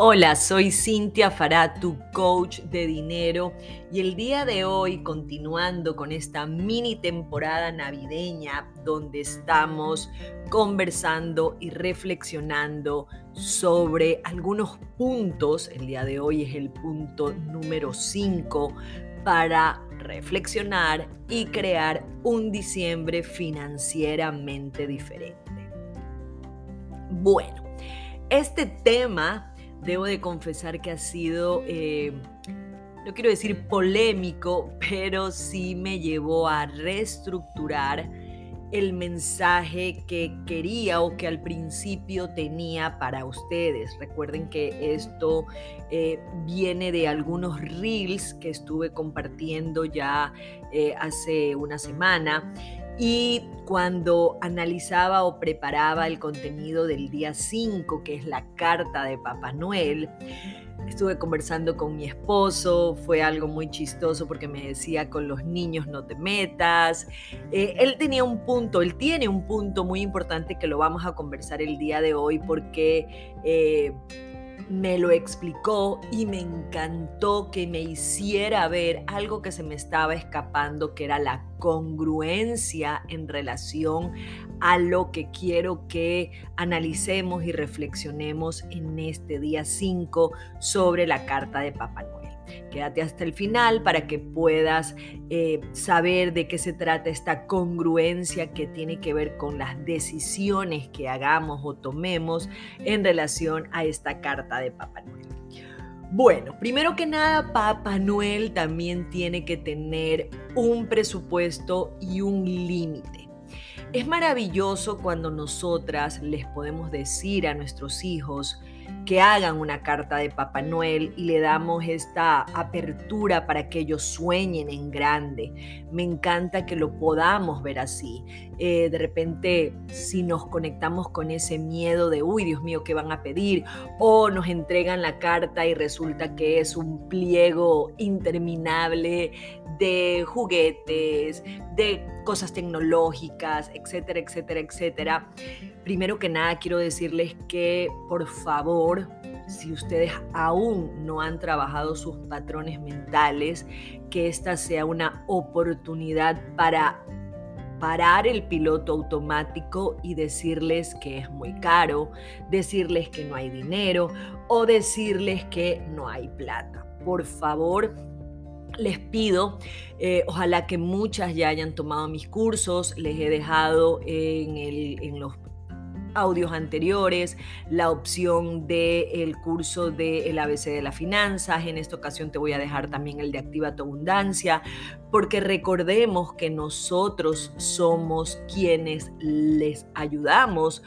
Hola, soy Cintia Fará, tu coach de dinero y el día de hoy continuando con esta mini temporada navideña donde estamos conversando y reflexionando sobre algunos puntos, el día de hoy es el punto número 5 para reflexionar y crear un diciembre financieramente diferente. Bueno, este tema debo de confesar que ha sido, eh, no quiero decir polémico, pero sí me llevó a reestructurar el mensaje que quería o que al principio tenía para ustedes. Recuerden que esto eh, viene de algunos reels que estuve compartiendo ya eh, hace una semana y cuando analizaba o preparaba el contenido del día 5, que es la carta de Papá Noel, estuve conversando con mi esposo, fue algo muy chistoso porque me decía con los niños no te metas. Eh, él tenía un punto, él tiene un punto muy importante que lo vamos a conversar el día de hoy porque... Eh, me lo explicó y me encantó que me hiciera ver algo que se me estaba escapando, que era la congruencia en relación a lo que quiero que analicemos y reflexionemos en este día 5 sobre la carta de Papá. Quédate hasta el final para que puedas eh, saber de qué se trata esta congruencia que tiene que ver con las decisiones que hagamos o tomemos en relación a esta carta de Papá Noel. Bueno, primero que nada, Papá Noel también tiene que tener un presupuesto y un límite. Es maravilloso cuando nosotras les podemos decir a nuestros hijos, que hagan una carta de Papá Noel y le damos esta apertura para que ellos sueñen en grande. Me encanta que lo podamos ver así. Eh, de repente, si nos conectamos con ese miedo de, uy, Dios mío, ¿qué van a pedir? O nos entregan la carta y resulta que es un pliego interminable de juguetes, de cosas tecnológicas, etcétera, etcétera, etcétera. Primero que nada, quiero decirles que, por favor, si ustedes aún no han trabajado sus patrones mentales, que esta sea una oportunidad para parar el piloto automático y decirles que es muy caro, decirles que no hay dinero o decirles que no hay plata. Por favor, les pido, eh, ojalá que muchas ya hayan tomado mis cursos, les he dejado en, el, en los audios anteriores, la opción del curso del el ABC de las finanzas. En esta ocasión te voy a dejar también el de Activa tu Abundancia, porque recordemos que nosotros somos quienes les ayudamos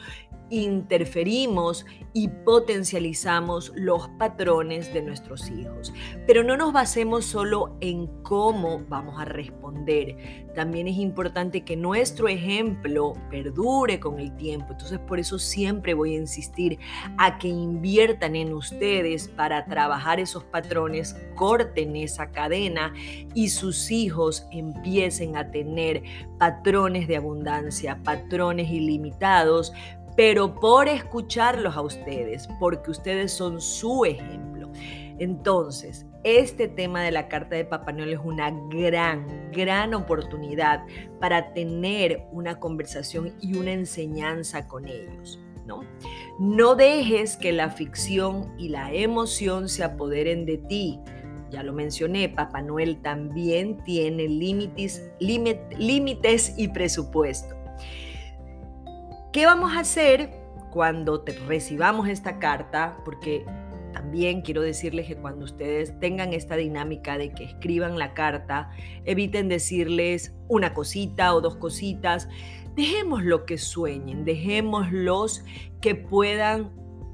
interferimos y potencializamos los patrones de nuestros hijos. Pero no nos basemos solo en cómo vamos a responder. También es importante que nuestro ejemplo perdure con el tiempo. Entonces por eso siempre voy a insistir a que inviertan en ustedes para trabajar esos patrones, corten esa cadena y sus hijos empiecen a tener patrones de abundancia, patrones ilimitados, pero por escucharlos a ustedes, porque ustedes son su ejemplo. Entonces, este tema de la carta de Papá Noel es una gran, gran oportunidad para tener una conversación y una enseñanza con ellos. ¿no? no dejes que la ficción y la emoción se apoderen de ti. Ya lo mencioné, Papá Noel también tiene límites, límites y presupuesto. ¿Qué vamos a hacer cuando recibamos esta carta? Porque también quiero decirles que cuando ustedes tengan esta dinámica de que escriban la carta, eviten decirles una cosita o dos cositas. Dejemos lo que sueñen, dejémoslos que puedan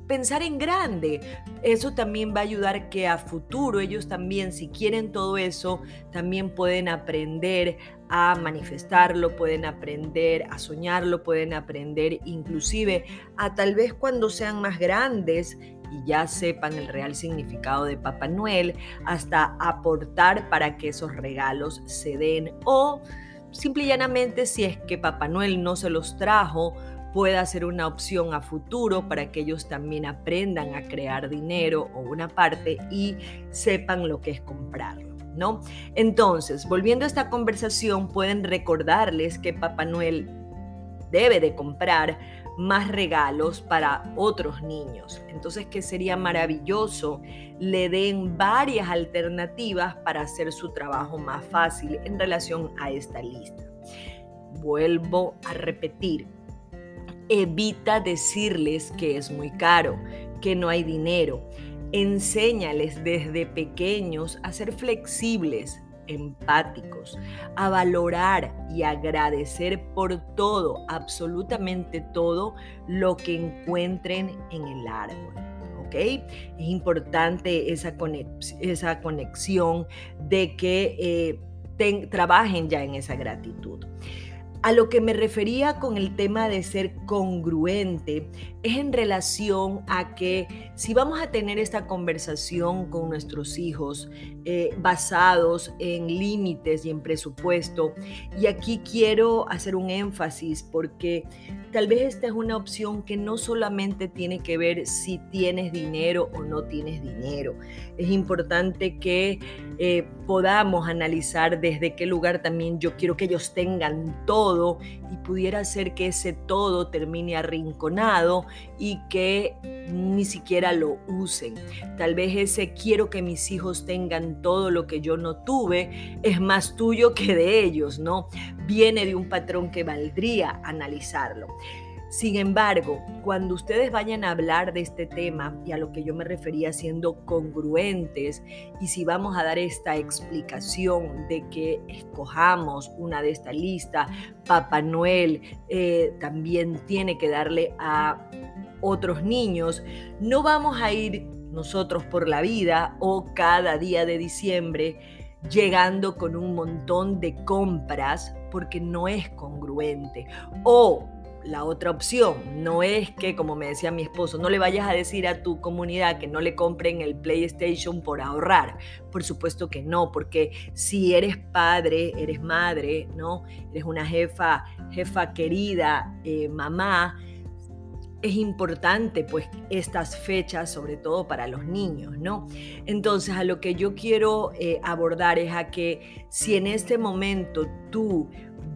pensar en grande. Eso también va a ayudar que a futuro ellos también, si quieren todo eso, también pueden aprender a manifestarlo, pueden aprender a soñarlo, pueden aprender inclusive a tal vez cuando sean más grandes y ya sepan el real significado de Papá Noel, hasta aportar para que esos regalos se den o simple y llanamente si es que Papá Noel no se los trajo, pueda ser una opción a futuro para que ellos también aprendan a crear dinero o una parte y sepan lo que es comprarlo. Entonces, volviendo a esta conversación, pueden recordarles que Papá Noel debe de comprar más regalos para otros niños. Entonces, que sería maravilloso le den varias alternativas para hacer su trabajo más fácil en relación a esta lista. Vuelvo a repetir, evita decirles que es muy caro, que no hay dinero. Enséñales desde pequeños a ser flexibles, empáticos, a valorar y agradecer por todo, absolutamente todo lo que encuentren en el árbol. ¿ok? Es importante esa, conexión de que eh, trabajen ya en esa gratitud. A lo que me refería con el tema de ser congruente es en relación a que si vamos a tener esta conversación con nuestros hijos eh, basados en límites y en presupuesto, y aquí quiero hacer un énfasis porque tal vez esta es una opción que no solamente tiene que ver si tienes dinero o no tienes dinero. Es importante que eh, podamos analizar desde qué lugar también yo quiero que ellos tengan todo y pudiera ser que ese todo termine arrinconado y que ni siquiera lo usen. Tal vez ese quiero que mis hijos tengan todo lo que yo no tuve es más tuyo que de ellos, ¿no? Viene de un patrón que valdría analizarlo. Sin embargo, cuando ustedes vayan a hablar de este tema y a lo que yo me refería siendo congruentes, y si vamos a dar esta explicación de que escojamos una de esta lista, Papá Noel eh, también tiene que darle a otros niños, no vamos a ir nosotros por la vida o cada día de diciembre llegando con un montón de compras porque no es congruente. O la otra opción no es que, como me decía mi esposo, no le vayas a decir a tu comunidad que no le compren el PlayStation por ahorrar. Por supuesto que no, porque si eres padre, eres madre, ¿no? Eres una jefa, jefa querida, eh, mamá, es importante pues estas fechas, sobre todo para los niños, ¿no? Entonces a lo que yo quiero eh, abordar es a que si en este momento tú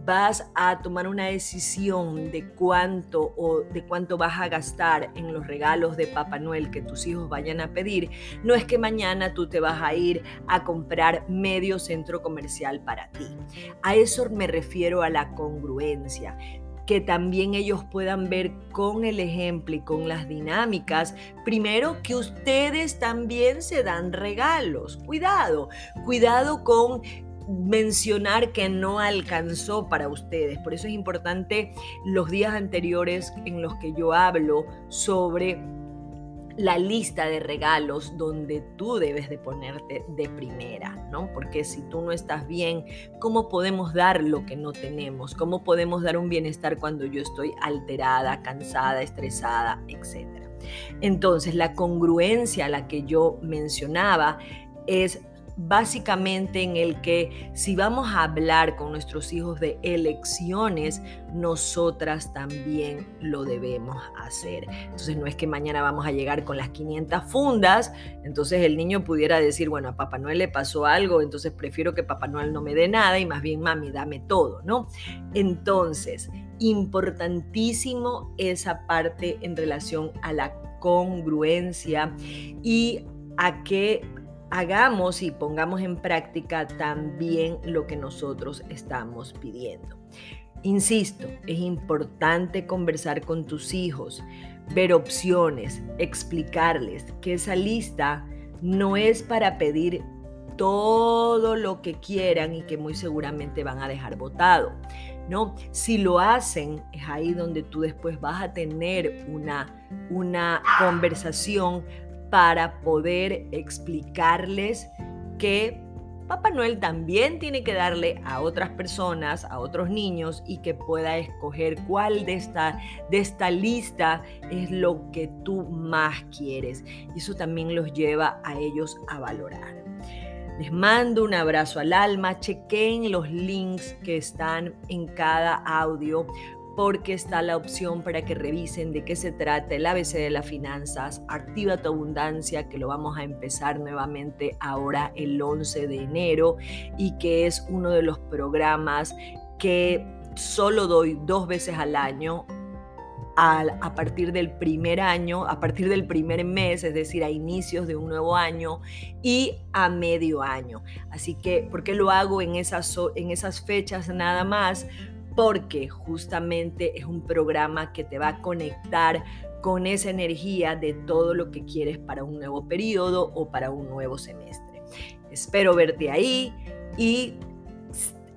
vas a tomar una decisión de cuánto o de cuánto vas a gastar en los regalos de Papá Noel que tus hijos vayan a pedir, no es que mañana tú te vas a ir a comprar medio centro comercial para ti. A eso me refiero a la congruencia que también ellos puedan ver con el ejemplo y con las dinámicas, primero que ustedes también se dan regalos. Cuidado, cuidado con mencionar que no alcanzó para ustedes. Por eso es importante los días anteriores en los que yo hablo sobre la lista de regalos donde tú debes de ponerte de primera, ¿no? Porque si tú no estás bien, ¿cómo podemos dar lo que no tenemos? ¿Cómo podemos dar un bienestar cuando yo estoy alterada, cansada, estresada, etcétera? Entonces, la congruencia a la que yo mencionaba es básicamente en el que si vamos a hablar con nuestros hijos de elecciones, nosotras también lo debemos hacer. Entonces no es que mañana vamos a llegar con las 500 fundas, entonces el niño pudiera decir, bueno, a Papá Noel le pasó algo, entonces prefiero que Papá Noel no me dé nada y más bien mami, dame todo, ¿no? Entonces, importantísimo esa parte en relación a la congruencia y a que hagamos y pongamos en práctica también lo que nosotros estamos pidiendo. Insisto, es importante conversar con tus hijos, ver opciones, explicarles que esa lista no es para pedir todo lo que quieran y que muy seguramente van a dejar votado. ¿no? Si lo hacen, es ahí donde tú después vas a tener una, una conversación para poder explicarles que Papá Noel también tiene que darle a otras personas, a otros niños y que pueda escoger cuál de esta, de esta lista es lo que tú más quieres. Y eso también los lleva a ellos a valorar. Les mando un abrazo al alma, chequen los links que están en cada audio porque está la opción para que revisen de qué se trata el ABC de las finanzas, Activa tu abundancia, que lo vamos a empezar nuevamente ahora el 11 de enero y que es uno de los programas que solo doy dos veces al año a, partir del primer año, a partir del primer mes, es decir, a inicios de un nuevo año y a medio año. Así que, ¿por qué lo hago en esas, en esas fechas nada más? Porque justamente es un programa que te va a conectar con esa energía de todo lo que quieres para un nuevo periodo o para un nuevo semestre. Espero verte ahí y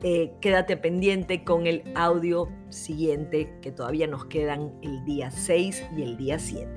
eh, quédate pendiente con el audio siguiente que todavía nos quedan el día 6 y el día 7.